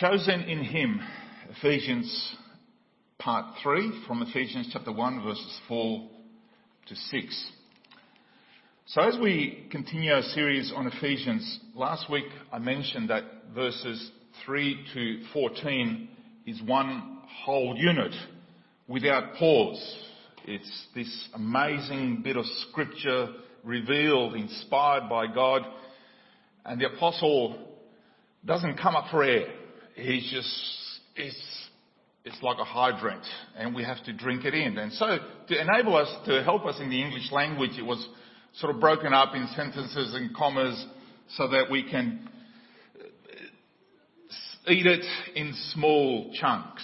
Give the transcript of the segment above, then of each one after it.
Chosen in Him, Ephesians part 3 from Ephesians chapter 1 verses 4 to 6. So as we continue our series on Ephesians, last week I mentioned that verses 3 to 14 is one whole unit without pause. It's this amazing bit of scripture revealed, inspired by God, and the apostle doesn't come up for air. He's just, it's, it's like a hydrant and we have to drink it in. And so to enable us, to help us in the English language, it was sort of broken up in sentences and commas so that we can eat it in small chunks.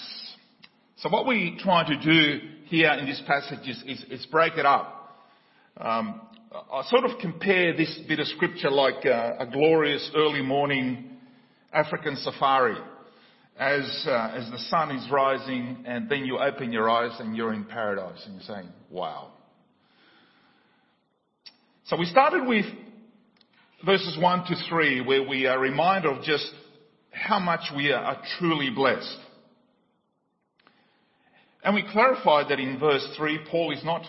So what we try to do here in this passage is, is, is break it up. Um, I sort of compare this bit of scripture like a, a glorious early morning African safari. As, uh, as the sun is rising and then you open your eyes and you're in paradise and you're saying, wow. So we started with verses 1 to 3 where we are reminded of just how much we are truly blessed. And we clarified that in verse 3, Paul is not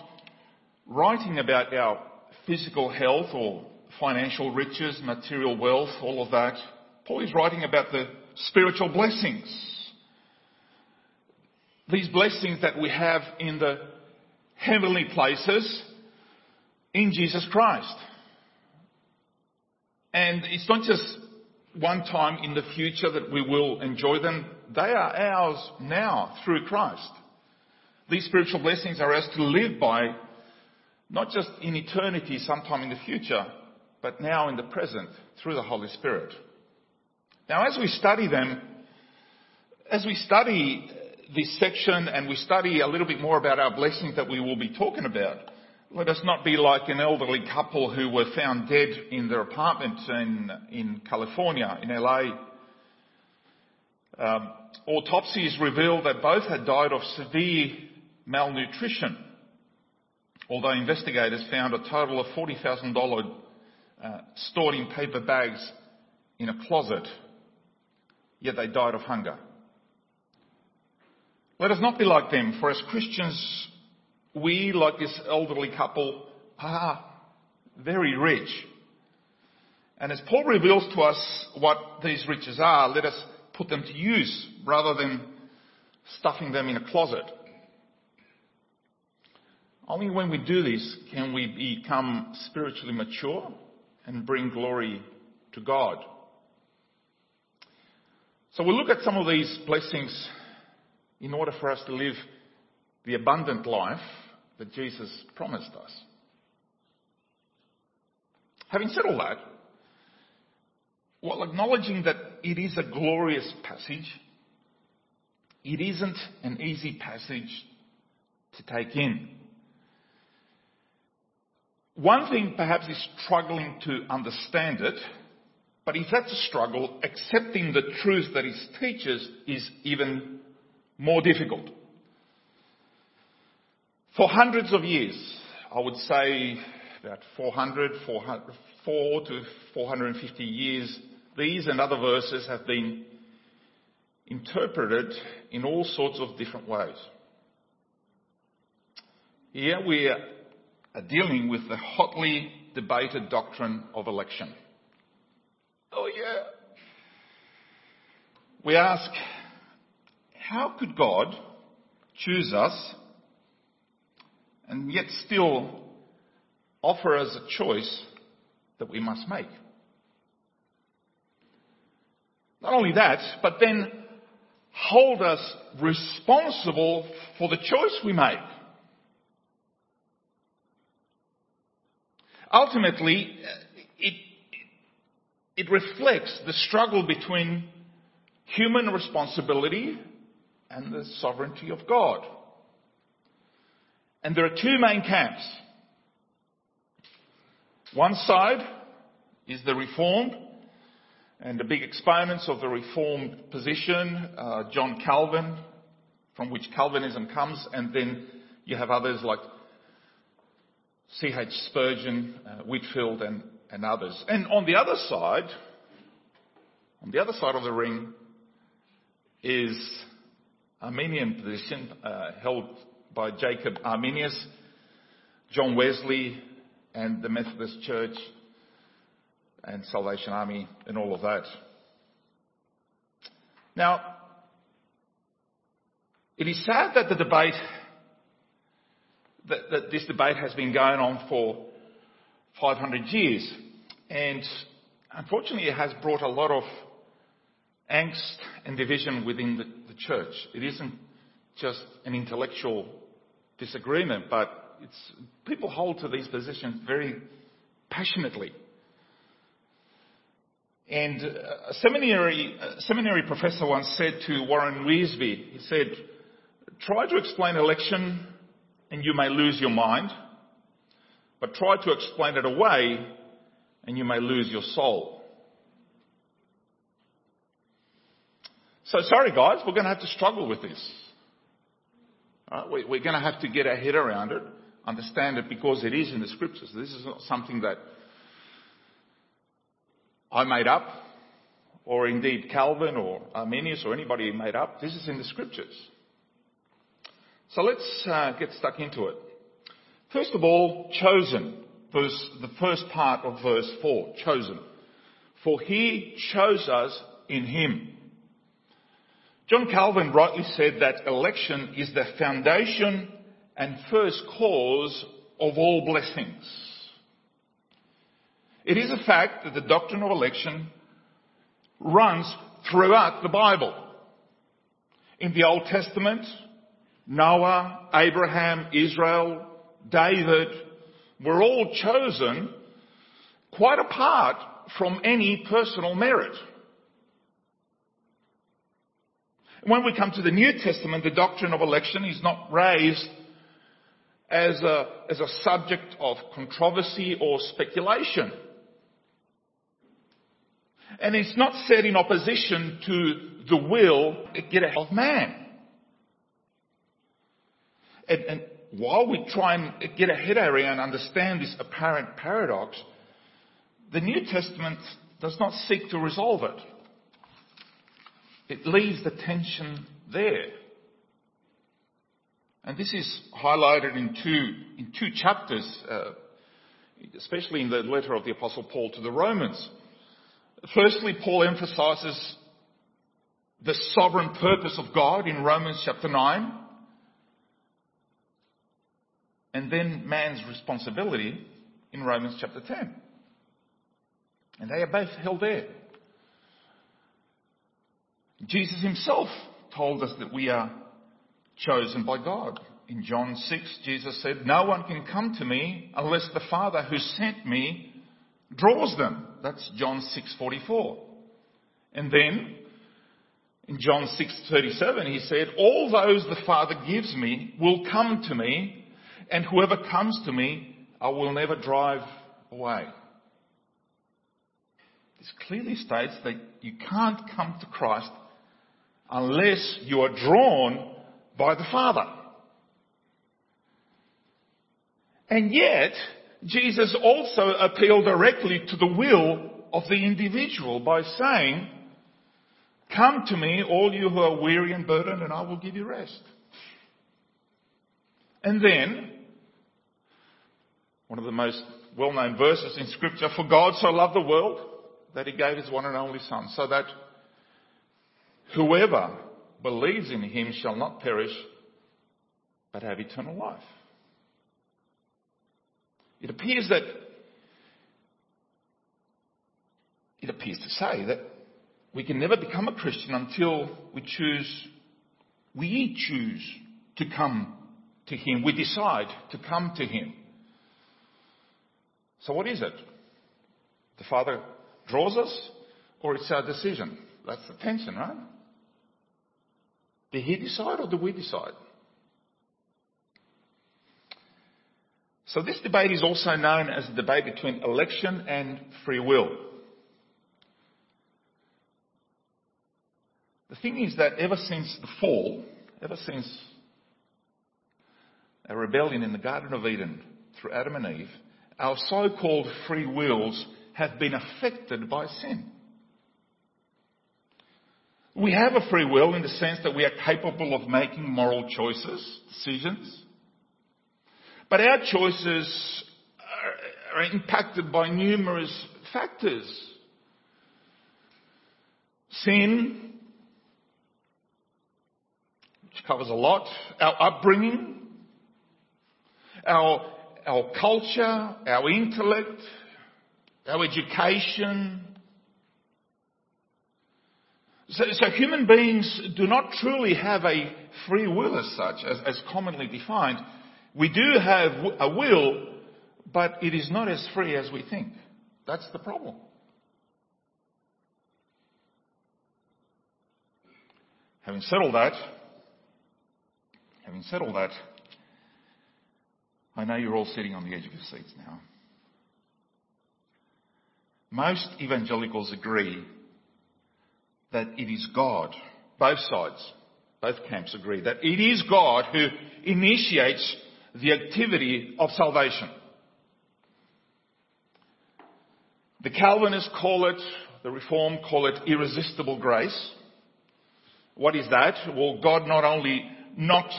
writing about our physical health or financial riches, material wealth, all of that. Paul is writing about the spiritual blessings. These blessings that we have in the heavenly places in Jesus Christ. And it's not just one time in the future that we will enjoy them. They are ours now through Christ. These spiritual blessings are ours to live by, not just in eternity sometime in the future, but now in the present through the Holy Spirit. Now as we study them, as we study this section and we study a little bit more about our blessings that we will be talking about, let us not be like an elderly couple who were found dead in their apartment in, in California, in LA. Um, autopsies revealed that both had died of severe malnutrition, although investigators found a total of $40,000 uh, stored in paper bags in a closet, yet they died of hunger. Let us not be like them, for as Christians, we, like this elderly couple, are very rich. And as Paul reveals to us what these riches are, let us put them to use rather than stuffing them in a closet. Only when we do this can we become spiritually mature and bring glory to God. So we'll look at some of these blessings in order for us to live the abundant life that Jesus promised us. Having said all that, while acknowledging that it is a glorious passage, it isn't an easy passage to take in. One thing perhaps is struggling to understand it, but if that's a struggle, accepting the truth that it teaches is even more difficult. For hundreds of years, I would say about 400, 400 4 to 450 years, these and other verses have been interpreted in all sorts of different ways. Here we are dealing with the hotly debated doctrine of election. Oh yeah. We ask, how could God choose us and yet still offer us a choice that we must make. Not only that, but then hold us responsible for the choice we make. Ultimately, it, reflects the struggle between human responsibility and the sovereignty of God. And there are two main camps. One side is the Reformed, and the big exponents of the Reformed position, uh, John Calvin, from which Calvinism comes, and then you have others like C.H. Spurgeon, uh, Whitefield, and, and others. And on the other side, on the other side of the ring, is Arminian position uh, held by Jacob Arminius, John Wesley, and the Methodist Church and Salvation Army and all of that. Now, it is sad that the debate, that, that this debate has been going on for 500 years. And unfortunately, it has brought a lot of angst and division within the, the church. It isn't just an intellectual disagreement, but it's, people hold to these positions very passionately. And a seminary, a seminary professor once said to Warren Wiersbe, he said, try to explain election and you may lose your mind, but try to explain it away and you may lose your soul. So sorry guys, we're going to have to struggle with this. Right? We're going to have to get our head around it, understand it because it is in the scriptures. This is not something that I made up, or indeed Calvin or Arminius or anybody made up. This is in the scriptures. So let's uh, get stuck into it. First of all, chosen. Verse, the first part of verse 4, chosen. For he chose us in him. John Calvin rightly said that election is the foundation and first cause of all blessings. It is a fact that the doctrine of election runs throughout the Bible. In the Old Testament, Noah, Abraham, Israel, David were all chosen quite apart from any personal merit. When we come to the New Testament, the doctrine of election is not raised as a, as a subject of controversy or speculation. And it's not set in opposition to the will get of man. And, and while we try and get a head and understand this apparent paradox, the New Testament does not seek to resolve it. It leaves the tension there. And this is highlighted in two, in two chapters, uh, especially in the letter of the Apostle Paul to the Romans. Firstly, Paul emphasizes the sovereign purpose of God in Romans chapter 9, and then man's responsibility in Romans chapter 10. And they are both held there. Jesus himself told us that we are chosen by God. In John 6, Jesus said, No one can come to me unless the Father who sent me draws them. That's John 6:44. And then in John 6:37 he said, "All those the Father gives me will come to me, and whoever comes to me, I will never drive away." This clearly states that you can't come to Christ unless you are drawn by the Father. And yet, Jesus also appealed directly to the will of the individual by saying, Come to me, all you who are weary and burdened, and I will give you rest. And then, one of the most well-known verses in scripture, for God so loved the world that he gave his one and only son, so that whoever believes in him shall not perish, but have eternal life. It appears that it appears to say that we can never become a Christian until we choose, we choose to come to Him. We decide to come to Him. So what is it? The Father draws us or it's our decision? That's the tension, right? Did He decide or do we decide? So this debate is also known as the debate between election and free will. The thing is that ever since the fall, ever since a rebellion in the Garden of Eden through Adam and Eve, our so-called free wills have been affected by sin. We have a free will in the sense that we are capable of making moral choices, decisions. But our choices are, are impacted by numerous factors. Sin, which covers a lot, our upbringing, our, our culture, our intellect, our education. So, so human beings do not truly have a free will as such, as, as commonly defined. We do have a will, but it is not as free as we think. That's the problem. Having all that, having said all that, I know you're all sitting on the edge of your seats now. Most evangelicals agree that it is God, both sides, both camps agree, that it is God who initiates the activity of salvation. The Calvinists call it, the Reformed call it irresistible grace. What is that? Well, God not only knocks,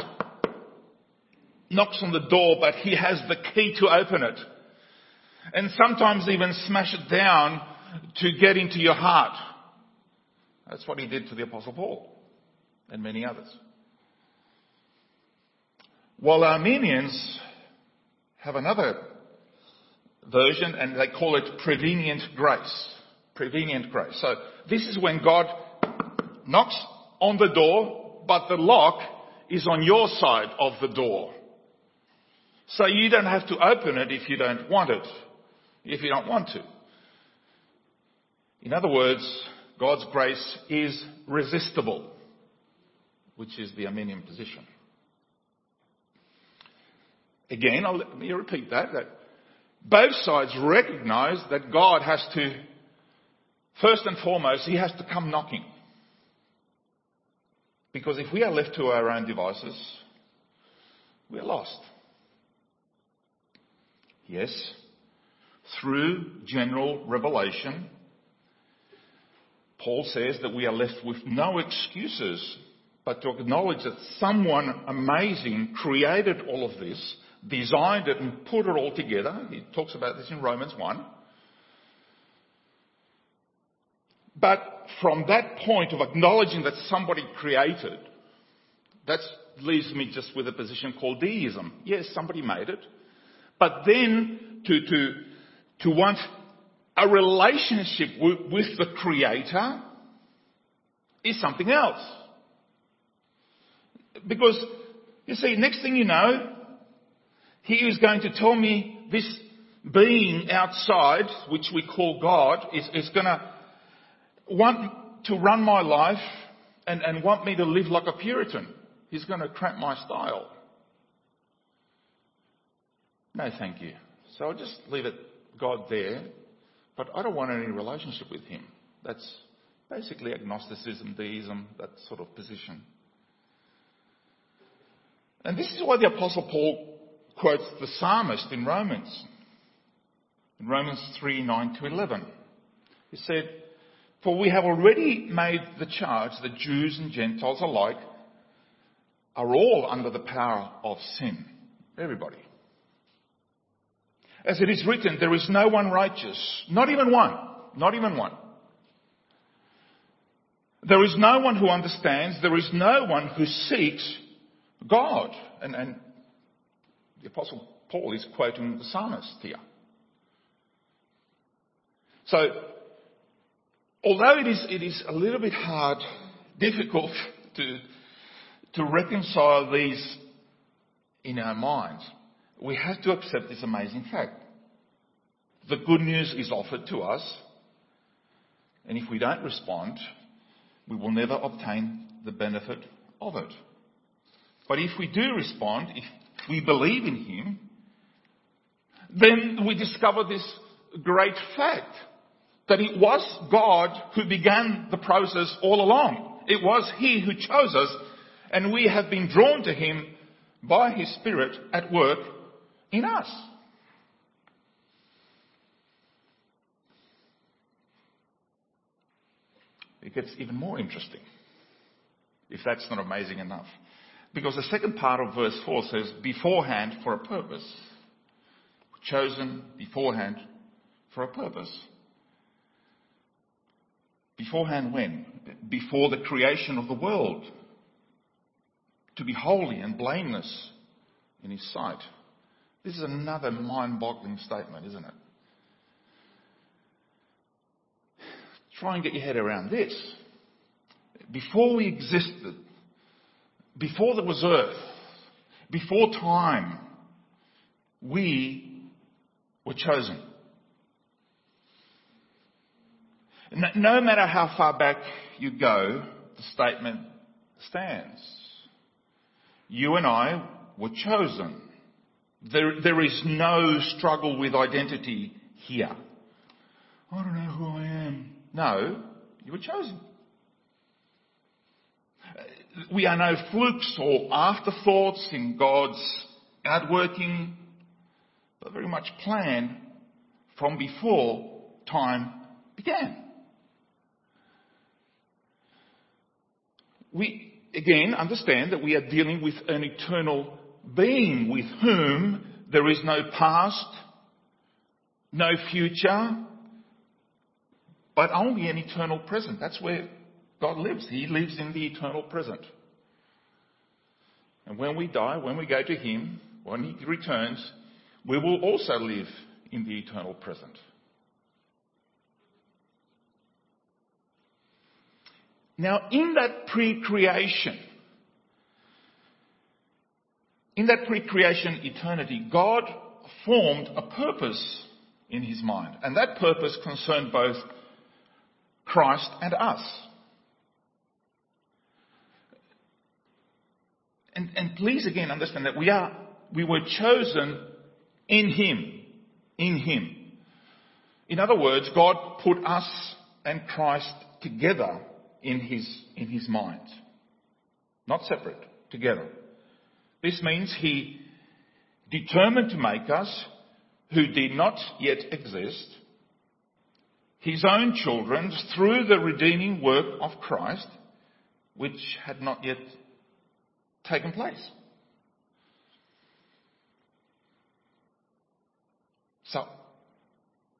knocks on the door, but He has the key to open it. And sometimes even smash it down to get into your heart. That's what He did to the Apostle Paul and many others. While Arminians have another version and they call it prevenient grace. Prevenient grace. So this is when God knocks on the door, but the lock is on your side of the door. So you don't have to open it if you don't want it, if you don't want to. In other words, God's grace is resistible, which is the Arminian position. Again, I'll, let me repeat that, that both sides recognize that God has to, first and foremost, He has to come knocking. Because if we are left to our own devices, we are lost. Yes, through general revelation, Paul says that we are left with no excuses but to acknowledge that someone amazing created all of this, designed it and put it all together. He talks about this in Romans 1. But from that point of acknowledging that somebody created, that leaves me just with a position called deism. Yes, somebody made it. But then to, to, to want a relationship with, with the creator is something else. Because, you see, next thing you know, he is going to tell me this being outside, which we call God, is, is going to want to run my life and, and want me to live like a Puritan. He's going to cramp my style. No, thank you. So I'll just leave it God there, but I don't want any relationship with Him. That's basically agnosticism, deism, that sort of position. And this is why the Apostle Paul quotes the psalmist in Romans. In Romans 3 9 to 11. He said, For we have already made the charge that Jews and Gentiles alike are all under the power of sin. Everybody. As it is written, there is no one righteous, not even one, not even one. There is no one who understands, there is no one who seeks God. And, and the Apostle Paul is quoting the psalmist here. So, although it is, it is a little bit hard, difficult to, to reconcile these in our minds, we have to accept this amazing fact. The good news is offered to us, and if we don't respond, we will never obtain the benefit of it. But if we do respond, if we believe in Him, then we discover this great fact that it was God who began the process all along. It was He who chose us, and we have been drawn to Him by His Spirit at work in us. It gets even more interesting. if that's not amazing enough. Because the second part of verse 4 says, beforehand for a purpose. Chosen beforehand for a purpose. Beforehand when? Before the creation of the world. To be holy and blameless in His sight. This is another mind-boggling statement, isn't it? Try and get your head around this. Before we existed, before there was earth, before time, we were chosen. No matter how far back you go, the statement stands. You and I were chosen. There, there is no struggle with identity here. I don't know who I am. No, you were chosen. We are no flukes or afterthoughts in God's outworking, but very much planned from before time began. We, again, understand that we are dealing with an eternal being with whom there is no past, no future, but only an eternal present. That's where God lives. He lives in the eternal present. And when we die, when we go to Him, when He returns, we will also live in the eternal present. Now, in that pre-creation, in that pre-creation eternity, God formed a purpose in his mind. And that purpose concerned both Christ and us. And, and please again understand that we are, we were chosen in Him. In Him. In other words, God put us and Christ together in His, in His mind. Not separate, together. This means He determined to make us who did not yet exist his own children through the redeeming work of Christ, which had not yet taken place. So,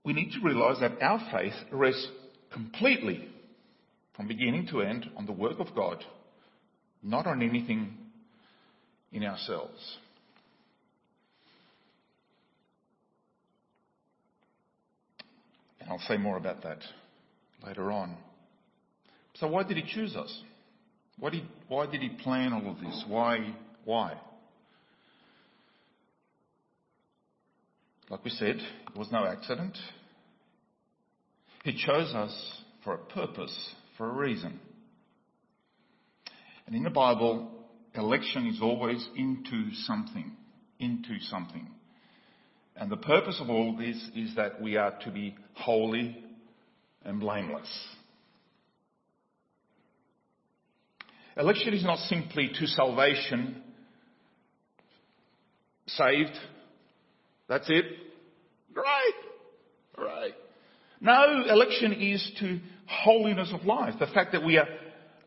we need to realize that our faith rests completely, from beginning to end, on the work of God, not on anything in ourselves. And I'll say more about that later on. So why did he choose us? Why did, why did he plan all of this? Why? Why? Like we said, it was no accident. He chose us for a purpose, for a reason. And in the Bible, election is always into something, into something. And the purpose of all this is that we are to be holy and blameless. Election is not simply to salvation, saved, that's it. Great. Right. No, election is to holiness of life. The fact that we are,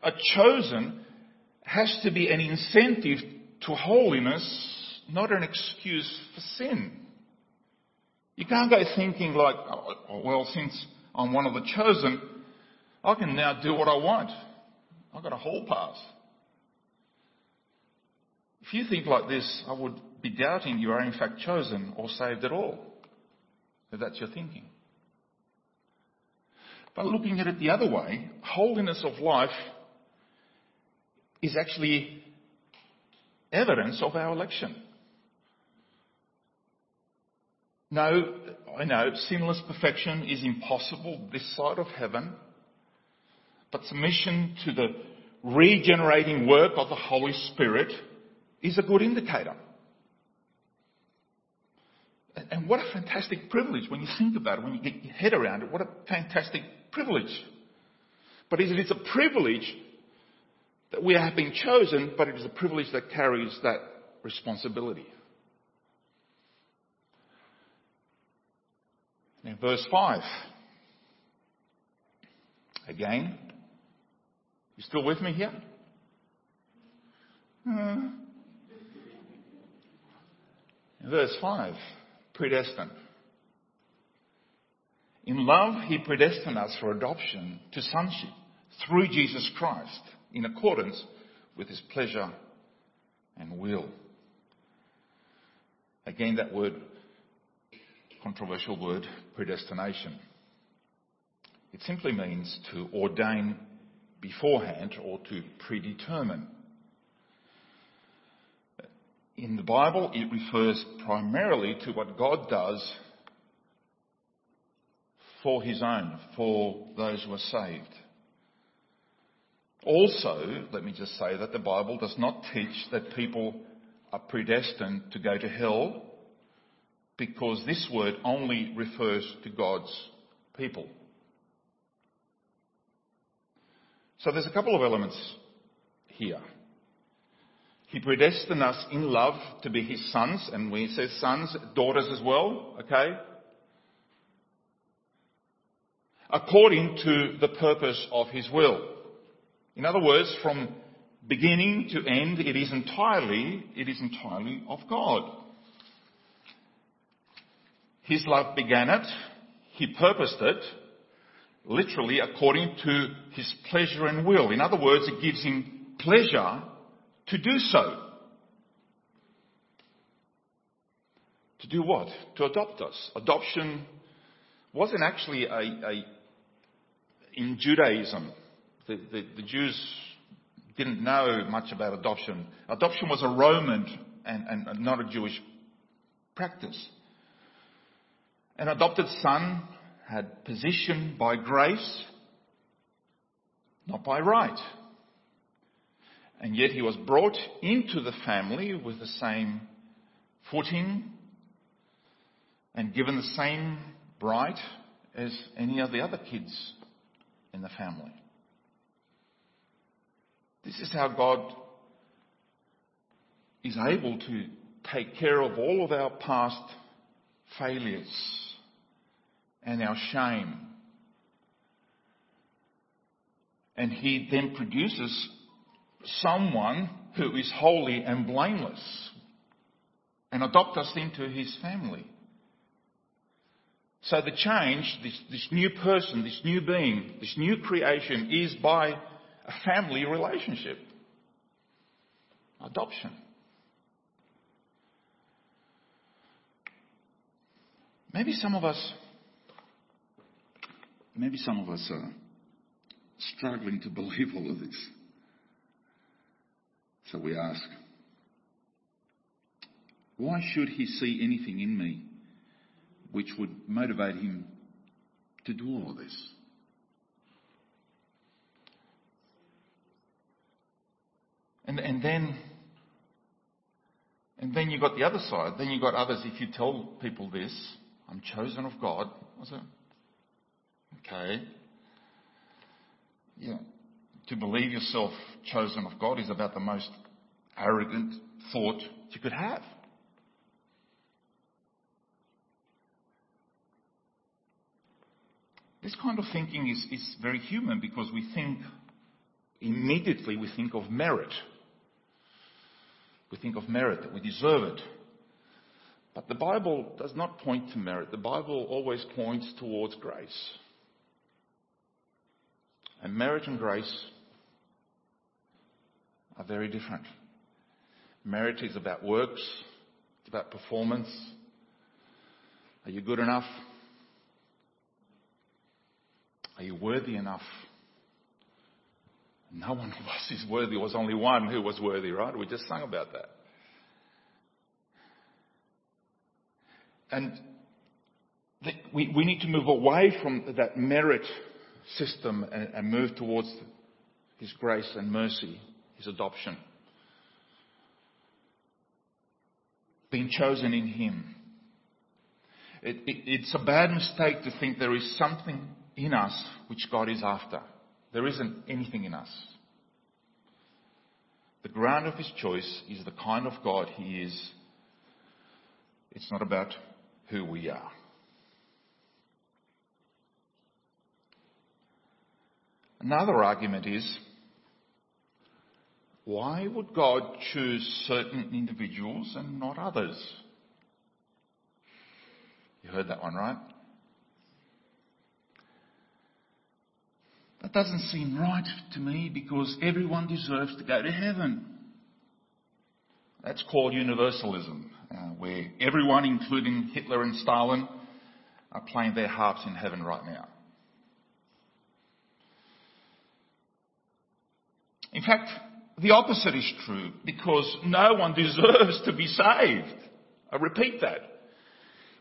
are chosen has to be an incentive to holiness, not an excuse for sin. You can't go thinking like, oh, well, since I'm one of the chosen, I can now do what I want. I've got a hall pass. If you think like this, I would be doubting you are in fact chosen or saved at all. If that's your thinking. But looking at it the other way, holiness of life is actually evidence of our election. No, I know sinless perfection is impossible this side of heaven, but submission to the regenerating work of the Holy Spirit is a good indicator. And what a fantastic privilege when you think about it, when you get your head around it, what a fantastic privilege. But it is a privilege that we have been chosen, but it is a privilege that carries that responsibility. In verse 5. Again, you still with me here? Uh, verse 5 predestined. In love, he predestined us for adoption to sonship through Jesus Christ in accordance with his pleasure and will. Again, that word, controversial word, predestination. It simply means to ordain beforehand or to predetermine. In the Bible, it refers primarily to what God does for his own, for those who are saved. Also, let me just say that the Bible does not teach that people are predestined to go to hell because this word only refers to God's people. So there's a couple of elements here. He predestined us in love to be his sons, and when he says sons, daughters as well, okay? According to the purpose of his will. In other words, from beginning to end, it is entirely, it is entirely of God. His love began it, he purposed it, literally according to his pleasure and will. In other words, it gives him pleasure to do so. To do what? To adopt us. Adoption wasn't actually a, a in Judaism, the, the, the, Jews didn't know much about adoption. Adoption was a Roman and, and not a Jewish practice. An adopted son had position by grace, not by right. And yet he was brought into the family with the same footing and given the same right as any of the other kids in the family. This is how God is able to take care of all of our past failures and our shame. And He then produces someone who is holy and blameless and adopt us into His family. So the change, this, this new person, this new being, this new creation is by a family relationship. Adoption. Maybe some of us, maybe some of us are struggling to believe all of this. So we ask, why should he see anything in me which would motivate him to do all of this? And, and then, and then you got the other side. Then you got others. If you tell people this, I'm chosen of God. Okay. Yeah. To believe yourself chosen of God is about the most arrogant thought you could have. This kind of thinking is, is very human because we think, immediately we think of merit. We think of merit, that we deserve it. But the Bible does not point to merit. The Bible always points towards grace. And merit and grace are very different. Merit is about works, it's about performance. Are you good enough? Are you worthy enough? No one of us is worthy. There was only one who was worthy, right? We just sung about that. And we, we need to move away from that merit system and, and move towards His grace and mercy, His adoption. Being chosen in Him. It, it, it's a bad mistake to think there is something in us which God is after. There isn't anything in us. The ground of his choice is the kind of God he is. It's not about who we are. Another argument is why would God choose certain individuals and not others? You heard that one, right? That doesn't seem right to me because everyone deserves to go to heaven. That's called universalism, uh, where everyone, including Hitler and Stalin, are playing their harps in heaven right now. In fact, the opposite is true because no one deserves to be saved. I repeat that.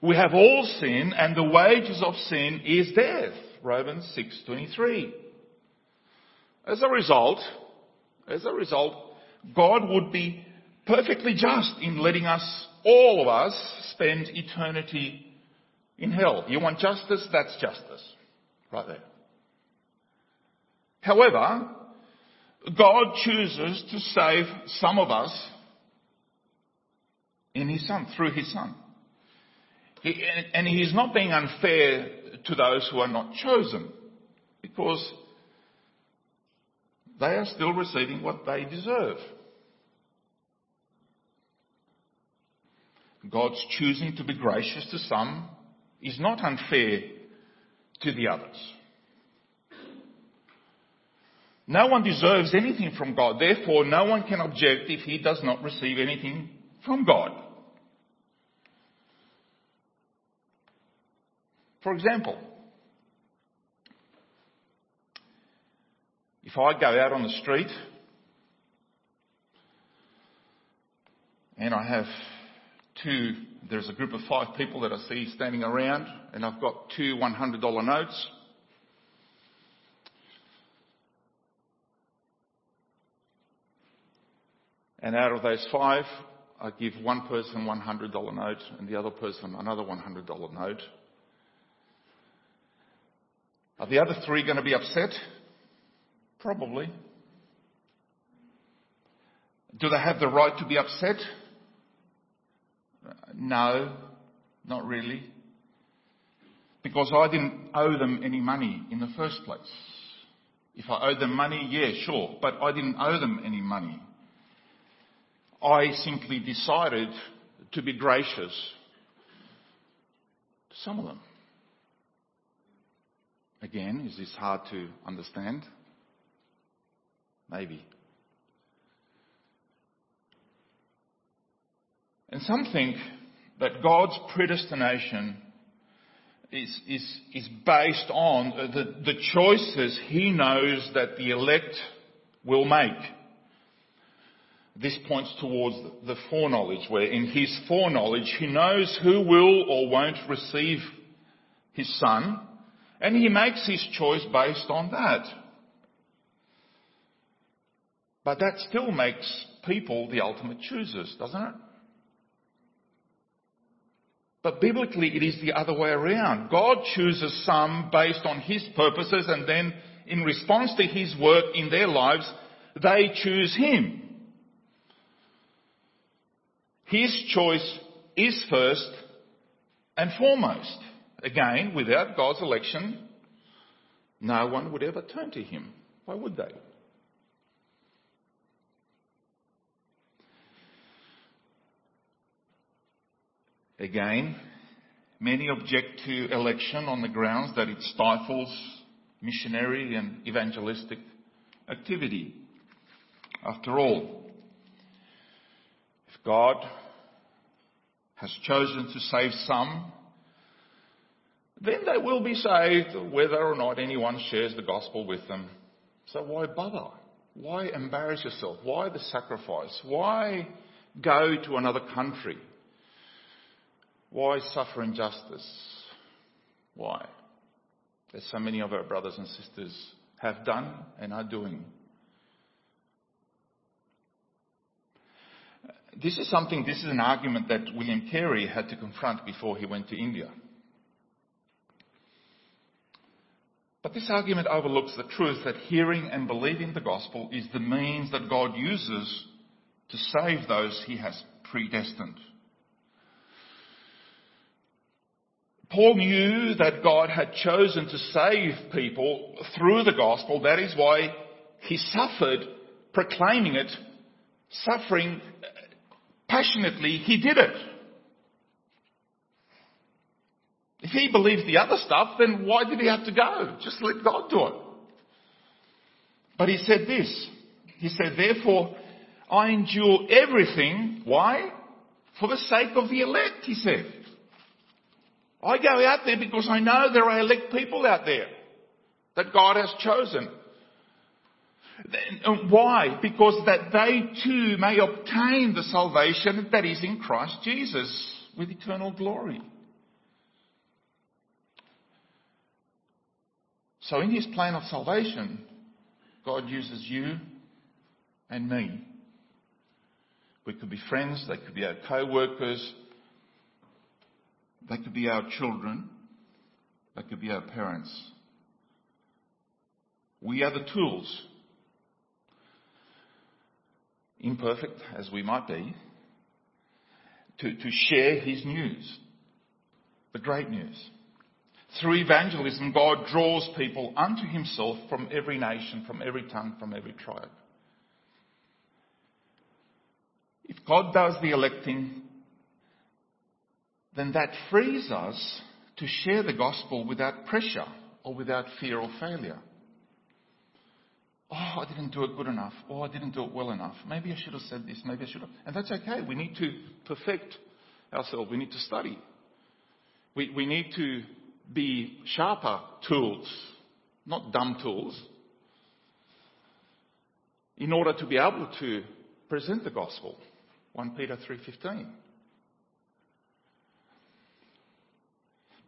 We have all sinned and the wages of sin is death. Romans 6:23. As a result, as a result, God would be perfectly just in letting us, all of us, spend eternity in hell. You want justice? That's justice. Right there. However, God chooses to save some of us in His Son, through His Son. He, and He's not being unfair to those who are not chosen, because they are still receiving what they deserve. God's choosing to be gracious to some is not unfair to the others. No one deserves anything from God. Therefore, no one can object if he does not receive anything from God. For example, if I go out on the street and I have two, there's a group of five people that I see standing around and I've got two $100 notes. And out of those five, I give one person $100 note and the other person another $100 note. Are the other three going to be upset? Probably. Do they have the right to be upset? No, not really. Because I didn't owe them any money in the first place. If I owed them money, yeah, sure, but I didn't owe them any money. I simply decided to be gracious to some of them. Again, is this hard to understand? Maybe. And some think that God's predestination is, is, is based on the, the choices He knows that the elect will make. This points towards the foreknowledge, where in his foreknowledge he knows who will or won't receive his son, and he makes his choice based on that. But that still makes people the ultimate choosers, doesn't it? But biblically it is the other way around. God chooses some based on his purposes and then in response to his work in their lives, they choose him. His choice is first and foremost. Again, without God's election, no one would ever turn to Him. Why would they? Again, many object to election on the grounds that it stifles missionary and evangelistic activity. After all, if God has chosen to save some, then they will be saved whether or not anyone shares the gospel with them. So why bother? Why embarrass yourself? Why the sacrifice? Why go to another country? Why suffer injustice? Why? As so many of our brothers and sisters have done and are doing. This is something, this is an argument that William Carey had to confront before he went to India. But this argument overlooks the truth that hearing and believing the gospel is the means that God uses to save those he has predestined. Paul knew that God had chosen to save people through the gospel. That is why he suffered proclaiming it suffering uh, passionately, he did it. If he believes the other stuff, then why did he have to go? Just let God do it. But he said this. He said, therefore, I endure everything. Why? For the sake of the elect, he said. I go out there because I know there are elect people out there that God has chosen. Why? Because that they too may obtain the salvation that is in Christ Jesus with eternal glory. So in his plan of salvation, God uses you and me. We could be friends, they could be our co-workers, they could be our children, That could be our parents. We are the tools, imperfect as we might be, to, to share his news, the great news. Through evangelism, God draws people unto himself from every nation, from every tongue, from every tribe. If God does the electing, then that frees us to share the gospel without pressure or without fear or failure. Oh, I didn't do it good enough. Oh, I didn't do it well enough. Maybe I should have said this. Maybe I should have. And that's okay. We need to perfect ourselves. We need to study. We, we need to be sharper tools, not dumb tools, in order to be able to present the gospel. 1 Peter 3:15.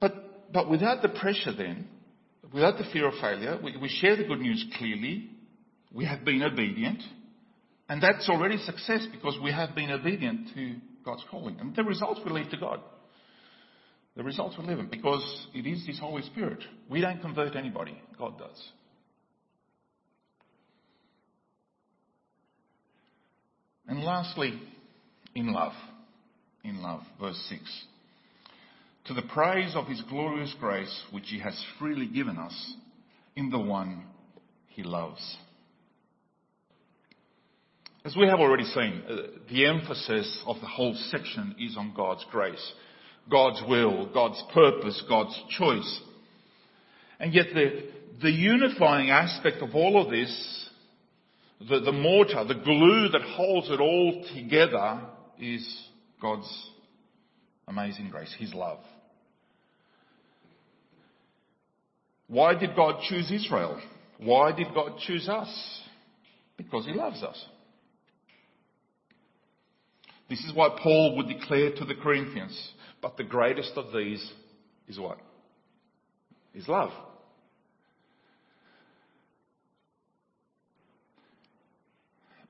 But, but without the pressure then, without the fear of failure, we, we share the good news clearly. We have been obedient. And that's already success because we have been obedient to God's calling. And the results we leave to God. The results we live in because it is His Holy Spirit. We don't convert anybody. God does. And lastly, in love. In love. Verse 6. To the praise of His glorious grace, which He has freely given us in the one He loves. As we have already seen, uh, the emphasis of the whole section is on God's grace. God's will, God's purpose, God's choice. And yet the, the unifying aspect of all of this, the, the mortar, the glue that holds it all together is God's amazing grace, His love. Why did God choose Israel? Why did God choose us? Because He loves us. This is why Paul would declare to the Corinthians, but the greatest of these is what? Is love.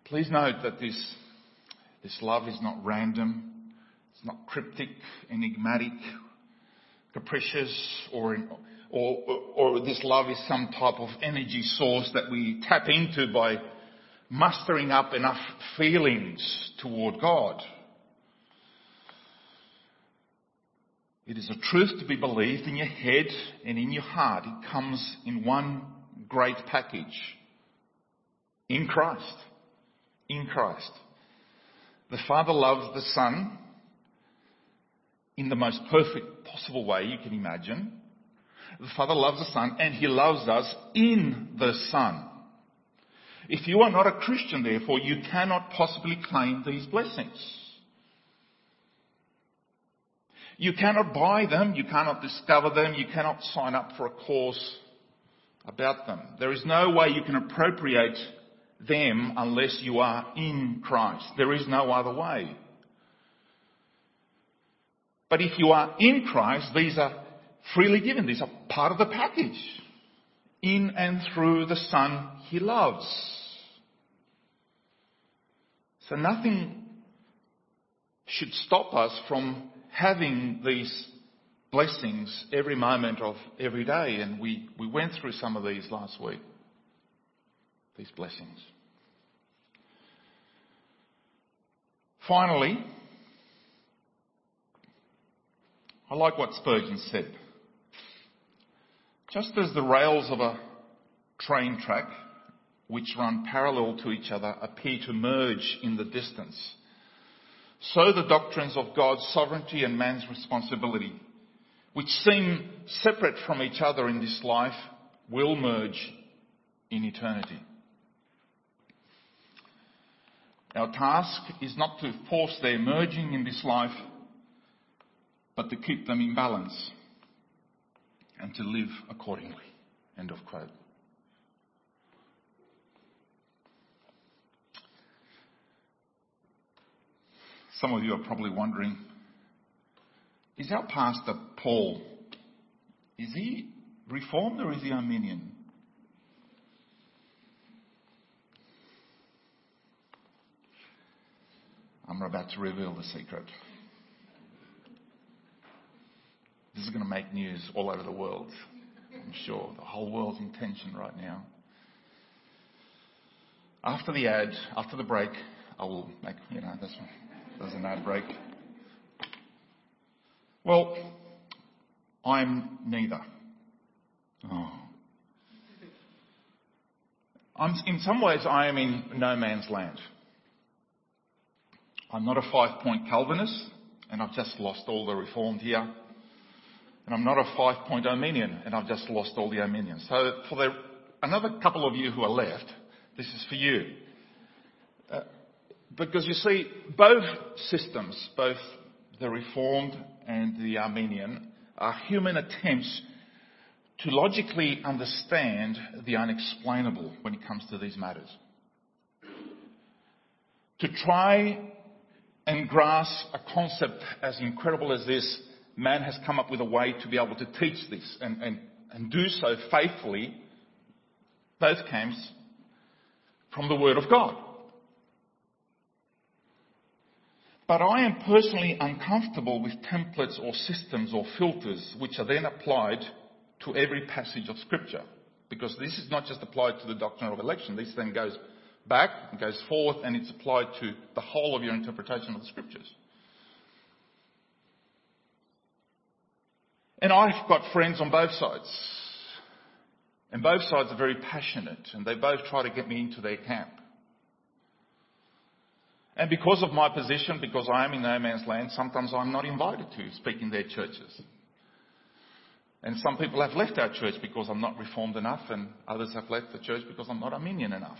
Please note that this, this love is not random, it's not cryptic, enigmatic, capricious, or, or, or this love is some type of energy source that we tap into by mustering up enough feelings toward God. It is a truth to be believed in your head and in your heart. It comes in one great package. In Christ. In Christ. The Father loves the Son in the most perfect possible way you can imagine. The Father loves the Son and He loves us in the Son. If you are not a Christian, therefore, you cannot possibly claim these blessings. You cannot buy them, you cannot discover them, you cannot sign up for a course about them. There is no way you can appropriate them unless you are in Christ. There is no other way. But if you are in Christ, these are freely given. These are part of the package. In and through the Son He loves. So nothing should stop us from having these blessings every moment of every day. And we, we went through some of these last week. These blessings. Finally, I like what Spurgeon said. Just as the rails of a train track which run parallel to each other appear to merge in the distance. So the doctrines of God's sovereignty and man's responsibility, which seem separate from each other in this life, will merge in eternity. Our task is not to force their merging in this life, but to keep them in balance and to live accordingly. End of quote. Some of you are probably wondering, is our pastor Paul, is he reformed or is he Arminian? I'm about to reveal the secret. This is going to make news all over the world. I'm sure. The whole world's in tension right now. After the ad, after the break, I will make, you know, that's, there's an ad break. Well, I'm neither. Oh. I'm, in some ways, I am in no man's land. I'm not a five point Calvinist, and I've just lost all the Reformed here. And I'm not a five point Arminian, and I've just lost all the Arminians. So for the, another couple of you who are left, this is for you. Uh, because you see, both systems, both the Reformed and the Arminian, are human attempts to logically understand the unexplainable when it comes to these matters. To try and grasp a concept as incredible as this, man has come up with a way to be able to teach this and, and, and do so faithfully, both camps, from the Word of God. But I am personally uncomfortable with templates or systems or filters which are then applied to every passage of Scripture. Because this is not just applied to the doctrine of election, this then goes back, goes forth, and it's applied to the whole of your interpretation of the scriptures. And I've got friends on both sides. And both sides are very passionate, and they both try to get me into their camp. And because of my position, because I am in no man's land, sometimes I'm not invited to speak in their churches. And some people have left our church because I'm not reformed enough, and others have left the church because I'm not Arminian enough.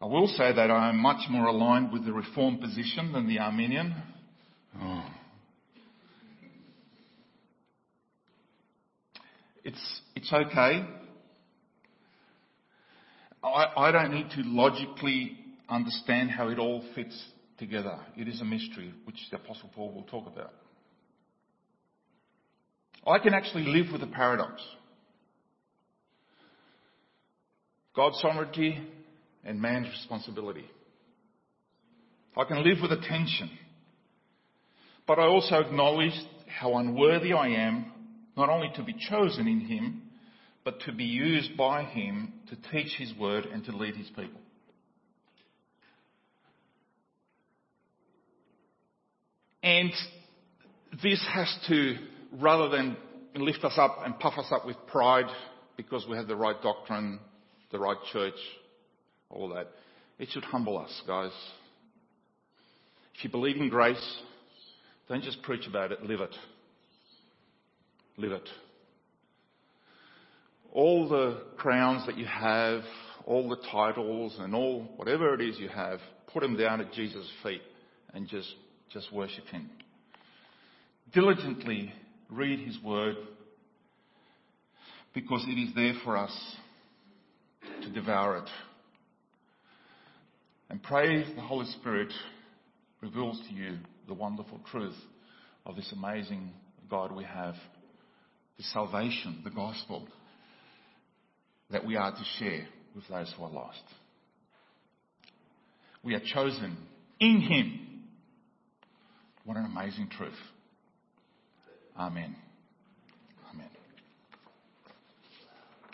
I will say that I am much more aligned with the Reform position than the Arminian. Oh. It's, it's okay. I, I don't need to logically understand how it all fits together. It is a mystery, which the Apostle Paul will talk about. I can actually live with a paradox. God's sovereignty and man's responsibility. I can live with a tension, but I also acknowledge how unworthy I am, not only to be chosen in Him, but to be used by Him to teach His word and to lead His people. And this has to, rather than lift us up and puff us up with pride because we have the right doctrine, the right church, all that. It should humble us, guys. If you believe in grace, don't just preach about it, live it. Live it. All the crowns that you have, all the titles and all, whatever it is you have, put them down at Jesus' feet and just, just worship Him. Diligently read His Word because it is there for us to devour it. And pray the Holy Spirit reveals to you the wonderful truth of this amazing God we have, the salvation, the gospel that we are to share with those who are lost. We are chosen in Him. What an amazing truth. Amen.